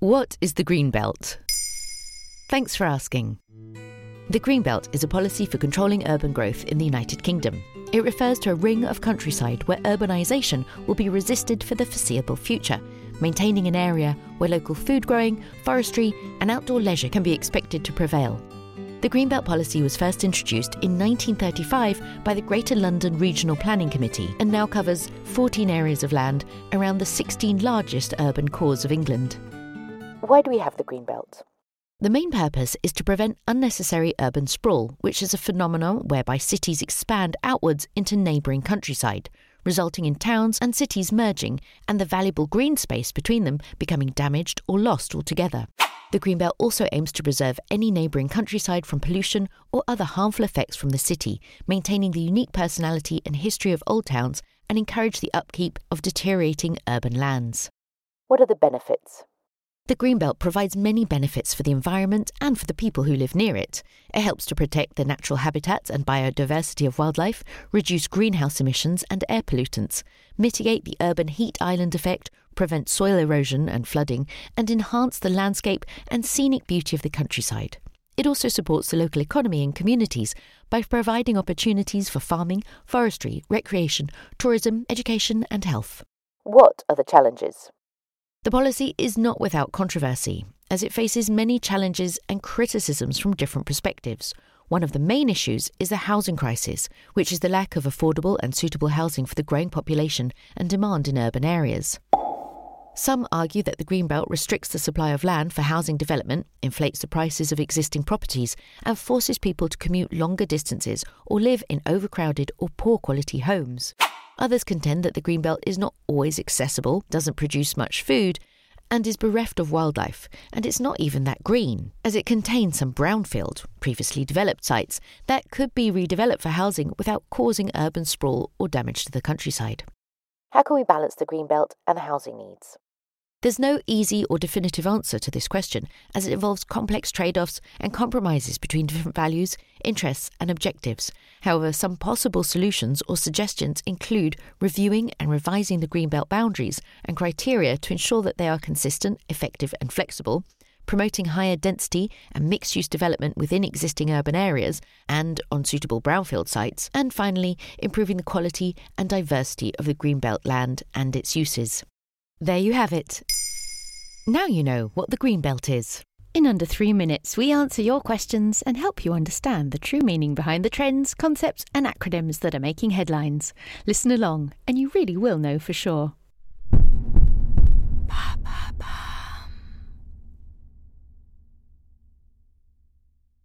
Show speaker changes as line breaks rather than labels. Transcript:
What is the Green Belt? Thanks for asking. The Green Belt is a policy for controlling urban growth in the United Kingdom. It refers to a ring of countryside where urbanisation will be resisted for the foreseeable future, maintaining an area where local food growing, forestry, and outdoor leisure can be expected to prevail. The Greenbelt policy was first introduced in 1935 by the Greater London Regional Planning Committee and now covers 14 areas of land around the 16 largest urban cores of England.
Why do we have the green belt?
The main purpose is to prevent unnecessary urban sprawl, which is a phenomenon whereby cities expand outwards into neighbouring countryside, resulting in towns and cities merging and the valuable green space between them becoming damaged or lost altogether. The Greenbelt also aims to preserve any neighbouring countryside from pollution or other harmful effects from the city, maintaining the unique personality and history of old towns and encourage the upkeep of deteriorating urban lands.
What are the benefits?
The Greenbelt provides many benefits for the environment and for the people who live near it. It helps to protect the natural habitats and biodiversity of wildlife, reduce greenhouse emissions and air pollutants, mitigate the urban heat island effect, prevent soil erosion and flooding, and enhance the landscape and scenic beauty of the countryside. It also supports the local economy and communities by providing opportunities for farming, forestry, recreation, tourism, education, and health.
What are the challenges?
The policy is not without controversy, as it faces many challenges and criticisms from different perspectives. One of the main issues is the housing crisis, which is the lack of affordable and suitable housing for the growing population and demand in urban areas. Some argue that the Greenbelt restricts the supply of land for housing development, inflates the prices of existing properties, and forces people to commute longer distances or live in overcrowded or poor quality homes. Others contend that the Greenbelt is not always accessible, doesn't produce much food, and is bereft of wildlife, and it's not even that green, as it contains some brownfield, previously developed sites that could be redeveloped for housing without causing urban sprawl or damage to the countryside.
How can we balance the Greenbelt and the housing needs?
There's no easy or definitive answer to this question, as it involves complex trade offs and compromises between different values, interests, and objectives. However, some possible solutions or suggestions include reviewing and revising the Greenbelt boundaries and criteria to ensure that they are consistent, effective, and flexible, promoting higher density and mixed use development within existing urban areas and on suitable brownfield sites, and finally, improving the quality and diversity of the Greenbelt land and its uses. There you have it. Now you know what the green belt is.
In under three minutes, we answer your questions and help you understand the true meaning behind the trends, concepts, and acronyms that are making headlines. Listen along, and you really will know for sure.